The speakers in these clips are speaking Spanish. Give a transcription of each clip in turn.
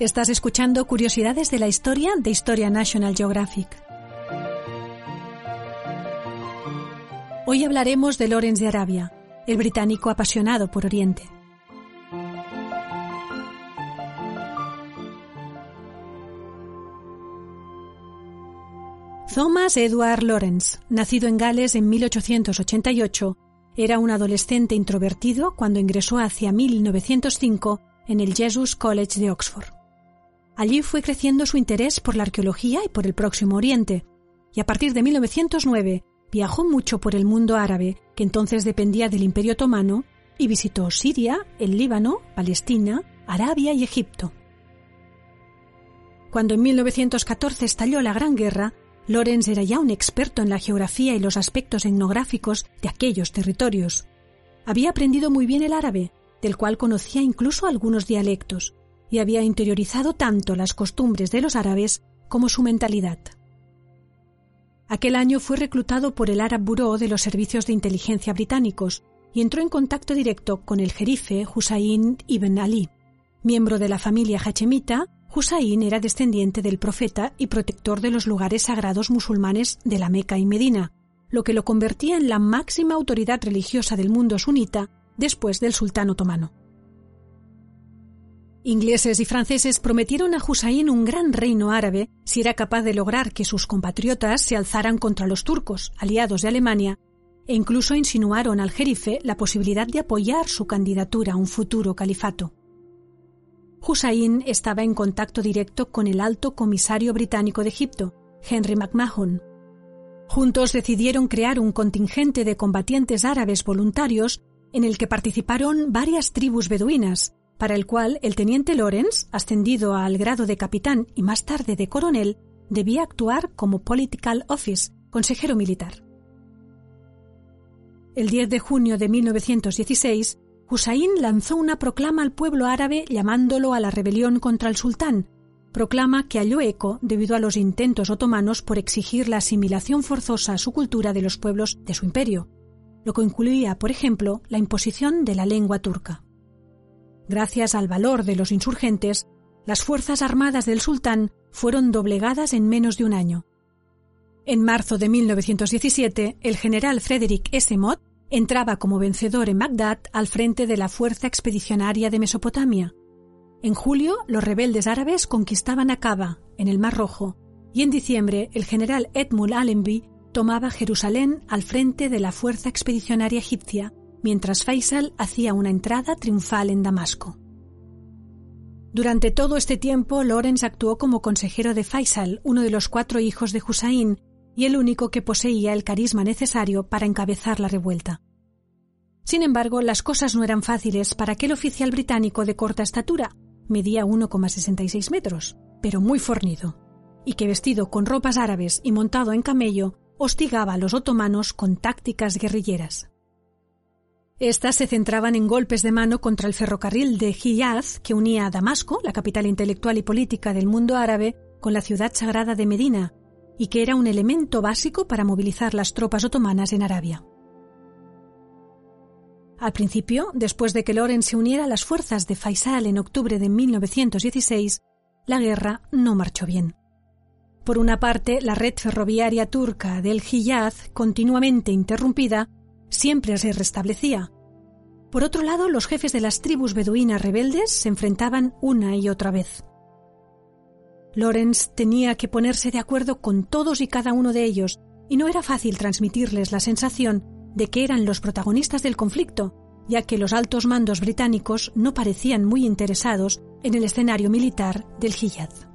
Estás escuchando Curiosidades de la Historia de Historia National Geographic. Hoy hablaremos de Lawrence de Arabia, el británico apasionado por Oriente. Thomas Edward Lawrence, nacido en Gales en 1888, era un adolescente introvertido cuando ingresó hacia 1905 en el Jesus College de Oxford. Allí fue creciendo su interés por la arqueología y por el Próximo Oriente, y a partir de 1909 viajó mucho por el mundo árabe, que entonces dependía del Imperio Otomano, y visitó Siria, el Líbano, Palestina, Arabia y Egipto. Cuando en 1914 estalló la Gran Guerra, Lorenz era ya un experto en la geografía y los aspectos etnográficos de aquellos territorios. Había aprendido muy bien el árabe, del cual conocía incluso algunos dialectos, y había interiorizado tanto las costumbres de los árabes como su mentalidad. Aquel año fue reclutado por el Arab Bureau de los servicios de inteligencia británicos y entró en contacto directo con el jerife Hussein ibn Ali. Miembro de la familia hachemita, Hussein era descendiente del profeta y protector de los lugares sagrados musulmanes de la Meca y Medina, lo que lo convertía en la máxima autoridad religiosa del mundo sunita después del sultán otomano. Ingleses y franceses prometieron a Hussein un gran reino árabe si era capaz de lograr que sus compatriotas se alzaran contra los turcos, aliados de Alemania, e incluso insinuaron al jerife la posibilidad de apoyar su candidatura a un futuro califato. Hussein estaba en contacto directo con el alto comisario británico de Egipto, Henry McMahon. Juntos decidieron crear un contingente de combatientes árabes voluntarios en el que participaron varias tribus beduinas, para el cual el teniente Lawrence, ascendido al grado de capitán y más tarde de coronel, debía actuar como political office, consejero militar. El 10 de junio de 1916, Hussein lanzó una proclama al pueblo árabe llamándolo a la rebelión contra el sultán, proclama que halló eco debido a los intentos otomanos por exigir la asimilación forzosa a su cultura de los pueblos de su imperio, lo que incluía, por ejemplo, la imposición de la lengua turca. Gracias al valor de los insurgentes, las fuerzas armadas del sultán fueron doblegadas en menos de un año. En marzo de 1917, el general Frederick S. Mott entraba como vencedor en Bagdad al frente de la Fuerza Expedicionaria de Mesopotamia. En julio, los rebeldes árabes conquistaban Aqaba, en el Mar Rojo, y en diciembre el general Edmund Allenby tomaba Jerusalén al frente de la Fuerza Expedicionaria Egipcia mientras Faisal hacía una entrada triunfal en Damasco. Durante todo este tiempo, Lorenz actuó como consejero de Faisal, uno de los cuatro hijos de Hussein, y el único que poseía el carisma necesario para encabezar la revuelta. Sin embargo, las cosas no eran fáciles para aquel oficial británico de corta estatura, medía 1,66 metros, pero muy fornido, y que vestido con ropas árabes y montado en camello, hostigaba a los otomanos con tácticas guerrilleras. Estas se centraban en golpes de mano contra el ferrocarril de Hiyaz que unía a Damasco, la capital intelectual y política del mundo árabe, con la ciudad sagrada de Medina, y que era un elemento básico para movilizar las tropas otomanas en Arabia. Al principio, después de que Loren se uniera a las fuerzas de Faisal en octubre de 1916, la guerra no marchó bien. Por una parte, la red ferroviaria turca del Hiyaz, continuamente interrumpida, siempre se restablecía. Por otro lado, los jefes de las tribus beduinas rebeldes se enfrentaban una y otra vez. Lorenz tenía que ponerse de acuerdo con todos y cada uno de ellos, y no era fácil transmitirles la sensación de que eran los protagonistas del conflicto, ya que los altos mandos británicos no parecían muy interesados en el escenario militar del Hiyaz.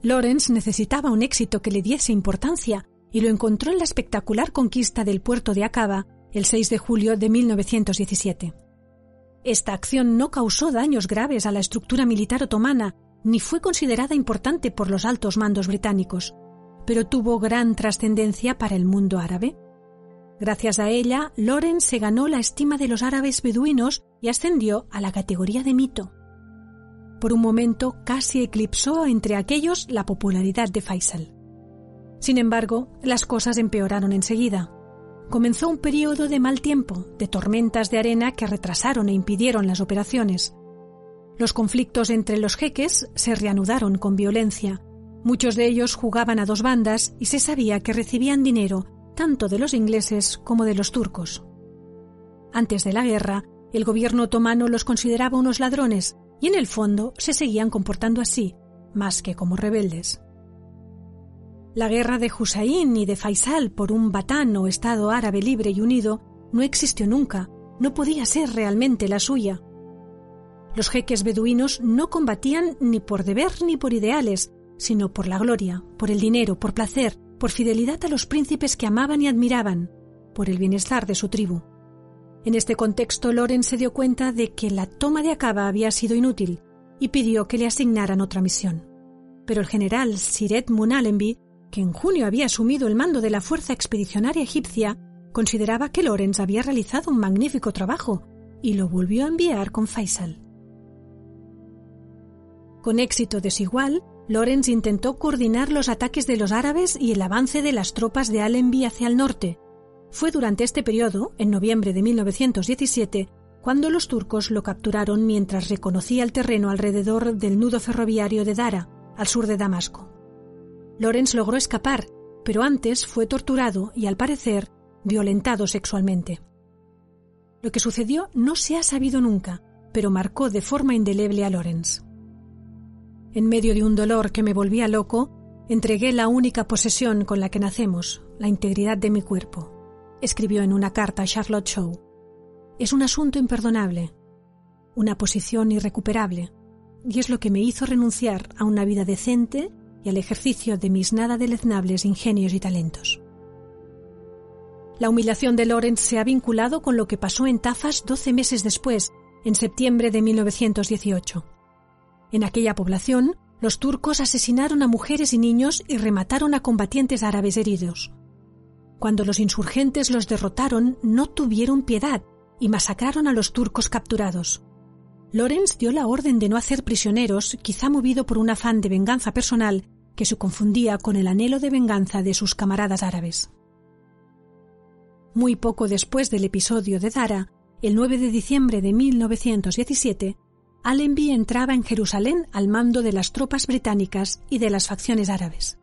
Lawrence necesitaba un éxito que le diese importancia y lo encontró en la espectacular conquista del puerto de Acaba el 6 de julio de 1917. Esta acción no causó daños graves a la estructura militar otomana ni fue considerada importante por los altos mandos británicos, pero tuvo gran trascendencia para el mundo árabe. Gracias a ella, Loren se ganó la estima de los árabes beduinos y ascendió a la categoría de mito. Por un momento casi eclipsó entre aquellos la popularidad de Faisal. Sin embargo, las cosas empeoraron enseguida. Comenzó un periodo de mal tiempo, de tormentas de arena que retrasaron e impidieron las operaciones. Los conflictos entre los jeques se reanudaron con violencia. Muchos de ellos jugaban a dos bandas y se sabía que recibían dinero tanto de los ingleses como de los turcos. Antes de la guerra, el gobierno otomano los consideraba unos ladrones y en el fondo se seguían comportando así, más que como rebeldes. La guerra de Hussein y de Faisal por un batán o Estado árabe libre y unido no existió nunca, no podía ser realmente la suya. Los jeques beduinos no combatían ni por deber ni por ideales, sino por la gloria, por el dinero, por placer, por fidelidad a los príncipes que amaban y admiraban, por el bienestar de su tribu. En este contexto, Loren se dio cuenta de que la toma de Acaba había sido inútil y pidió que le asignaran otra misión. Pero el general Siret Munalenbi, que en junio había asumido el mando de la fuerza expedicionaria egipcia, consideraba que Lorenz había realizado un magnífico trabajo y lo volvió a enviar con Faisal. Con éxito desigual, Lorenz intentó coordinar los ataques de los árabes y el avance de las tropas de Allenby hacia el norte. Fue durante este periodo, en noviembre de 1917, cuando los turcos lo capturaron mientras reconocía el terreno alrededor del nudo ferroviario de Dara, al sur de Damasco. Lorenz logró escapar, pero antes fue torturado y, al parecer, violentado sexualmente. Lo que sucedió no se ha sabido nunca, pero marcó de forma indeleble a Lorenz. En medio de un dolor que me volvía loco, entregué la única posesión con la que nacemos, la integridad de mi cuerpo, escribió en una carta a Charlotte Shaw. Es un asunto imperdonable, una posición irrecuperable, y es lo que me hizo renunciar a una vida decente y al ejercicio de mis nada deleznables ingenios y talentos. La humillación de Lorenz se ha vinculado con lo que pasó en Tafas doce meses después, en septiembre de 1918. En aquella población, los turcos asesinaron a mujeres y niños y remataron a combatientes árabes heridos. Cuando los insurgentes los derrotaron, no tuvieron piedad y masacraron a los turcos capturados. Lorenz dio la orden de no hacer prisioneros, quizá movido por un afán de venganza personal que se confundía con el anhelo de venganza de sus camaradas árabes. Muy poco después del episodio de Dara, el 9 de diciembre de 1917, Allenby entraba en Jerusalén al mando de las tropas británicas y de las facciones árabes.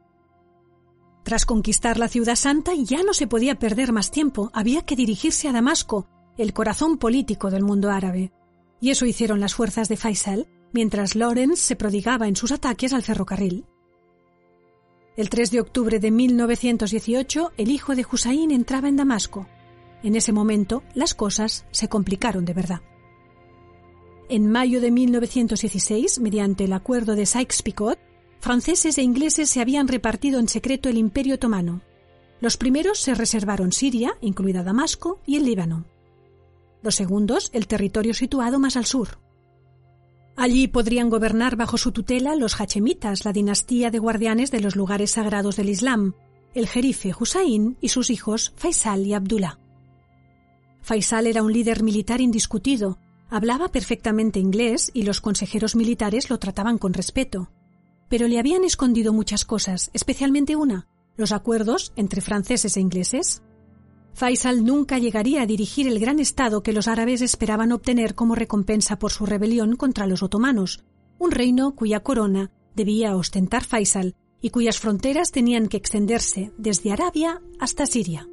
Tras conquistar la ciudad santa ya no se podía perder más tiempo, había que dirigirse a Damasco, el corazón político del mundo árabe. Y eso hicieron las fuerzas de Faisal, mientras Lawrence se prodigaba en sus ataques al ferrocarril. El 3 de octubre de 1918, el hijo de Hussein entraba en Damasco. En ese momento, las cosas se complicaron de verdad. En mayo de 1916, mediante el acuerdo de Sykes-Picot, franceses e ingleses se habían repartido en secreto el Imperio otomano. Los primeros se reservaron Siria, incluida Damasco, y el Líbano. Los segundos, el territorio situado más al sur. Allí podrían gobernar bajo su tutela los hachemitas, la dinastía de guardianes de los lugares sagrados del Islam, el jerife Hussein y sus hijos Faisal y Abdullah. Faisal era un líder militar indiscutido, Hablaba perfectamente inglés y los consejeros militares lo trataban con respeto. Pero le habían escondido muchas cosas, especialmente una, los acuerdos entre franceses e ingleses. Faisal nunca llegaría a dirigir el gran estado que los árabes esperaban obtener como recompensa por su rebelión contra los otomanos, un reino cuya corona debía ostentar Faisal y cuyas fronteras tenían que extenderse desde Arabia hasta Siria.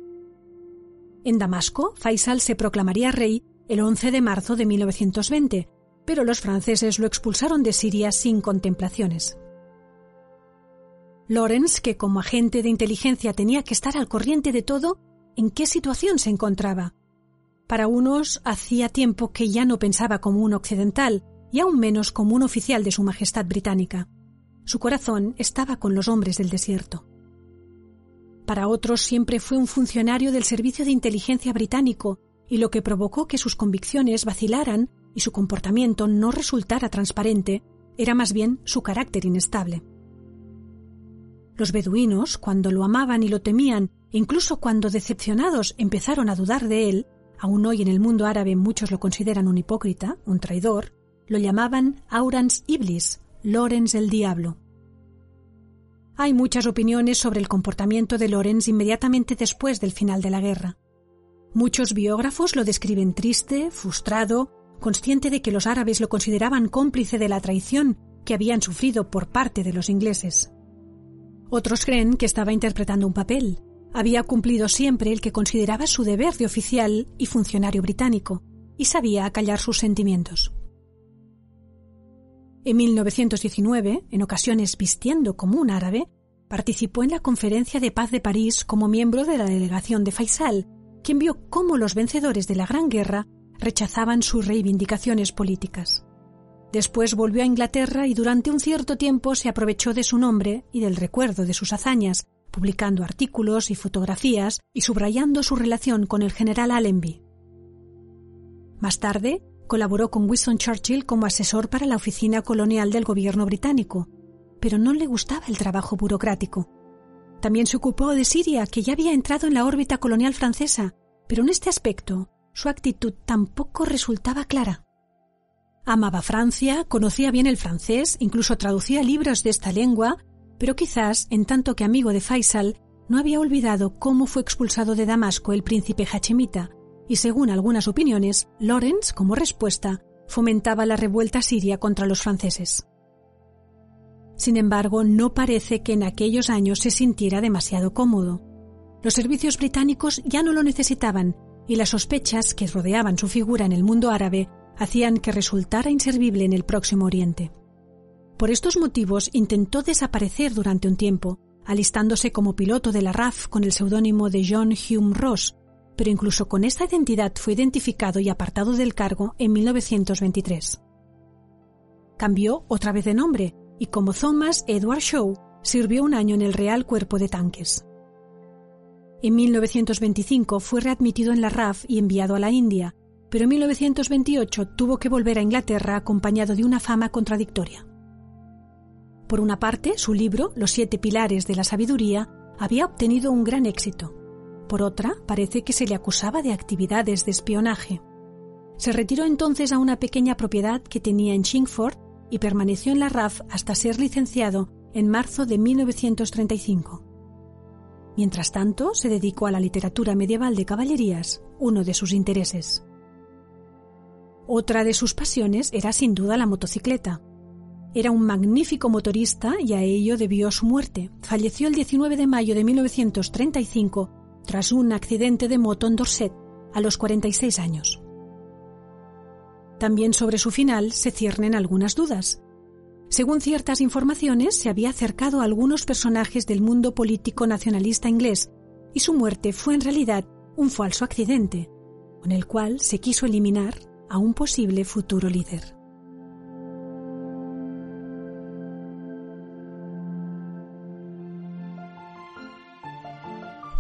En Damasco, Faisal se proclamaría rey el 11 de marzo de 1920, pero los franceses lo expulsaron de Siria sin contemplaciones. Lawrence, que como agente de inteligencia tenía que estar al corriente de todo, ¿en qué situación se encontraba? Para unos hacía tiempo que ya no pensaba como un occidental y aún menos como un oficial de Su Majestad Británica. Su corazón estaba con los hombres del desierto. Para otros siempre fue un funcionario del Servicio de Inteligencia británico y lo que provocó que sus convicciones vacilaran y su comportamiento no resultara transparente era más bien su carácter inestable. Los beduinos, cuando lo amaban y lo temían, incluso cuando decepcionados empezaron a dudar de él, aún hoy en el mundo árabe muchos lo consideran un hipócrita, un traidor, lo llamaban Aurans Iblis, Lorenz el Diablo. Hay muchas opiniones sobre el comportamiento de Lorenz inmediatamente después del final de la guerra. Muchos biógrafos lo describen triste, frustrado, consciente de que los árabes lo consideraban cómplice de la traición que habían sufrido por parte de los ingleses. Otros creen que estaba interpretando un papel. Había cumplido siempre el que consideraba su deber de oficial y funcionario británico, y sabía acallar sus sentimientos. En 1919, en ocasiones vistiendo como un árabe, participó en la Conferencia de Paz de París como miembro de la delegación de Faisal, quien vio cómo los vencedores de la Gran Guerra rechazaban sus reivindicaciones políticas. Después volvió a Inglaterra y durante un cierto tiempo se aprovechó de su nombre y del recuerdo de sus hazañas, publicando artículos y fotografías y subrayando su relación con el general Allenby. Más tarde, colaboró con Winston Churchill como asesor para la oficina colonial del gobierno británico, pero no le gustaba el trabajo burocrático. También se ocupó de Siria, que ya había entrado en la órbita colonial francesa, pero en este aspecto su actitud tampoco resultaba clara. Amaba Francia, conocía bien el francés, incluso traducía libros de esta lengua, pero quizás, en tanto que amigo de Faisal, no había olvidado cómo fue expulsado de Damasco el príncipe Hachemita, y según algunas opiniones, Lawrence, como respuesta, fomentaba la revuelta siria contra los franceses. Sin embargo, no parece que en aquellos años se sintiera demasiado cómodo. Los servicios británicos ya no lo necesitaban y las sospechas que rodeaban su figura en el mundo árabe hacían que resultara inservible en el próximo Oriente. Por estos motivos intentó desaparecer durante un tiempo, alistándose como piloto de la RAF con el seudónimo de John Hume Ross, pero incluso con esta identidad fue identificado y apartado del cargo en 1923. Cambió otra vez de nombre y como Thomas Edward Shaw sirvió un año en el Real Cuerpo de Tanques. En 1925 fue readmitido en la RAF y enviado a la India, pero en 1928 tuvo que volver a Inglaterra acompañado de una fama contradictoria. Por una parte, su libro, Los siete pilares de la sabiduría, había obtenido un gran éxito. Por otra, parece que se le acusaba de actividades de espionaje. Se retiró entonces a una pequeña propiedad que tenía en Chingford y permaneció en la RAF hasta ser licenciado en marzo de 1935. Mientras tanto, se dedicó a la literatura medieval de caballerías, uno de sus intereses. Otra de sus pasiones era sin duda la motocicleta. Era un magnífico motorista y a ello debió su muerte. Falleció el 19 de mayo de 1935 tras un accidente de moto en Dorset a los 46 años. También sobre su final se ciernen algunas dudas. Según ciertas informaciones, se había acercado a algunos personajes del mundo político nacionalista inglés y su muerte fue en realidad un falso accidente, con el cual se quiso eliminar a un posible futuro líder.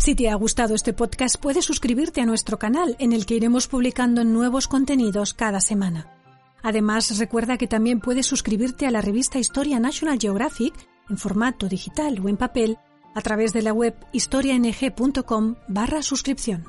Si te ha gustado este podcast, puedes suscribirte a nuestro canal en el que iremos publicando nuevos contenidos cada semana. Además, recuerda que también puedes suscribirte a la revista Historia National Geographic en formato digital o en papel a través de la web historiang.com barra suscripción.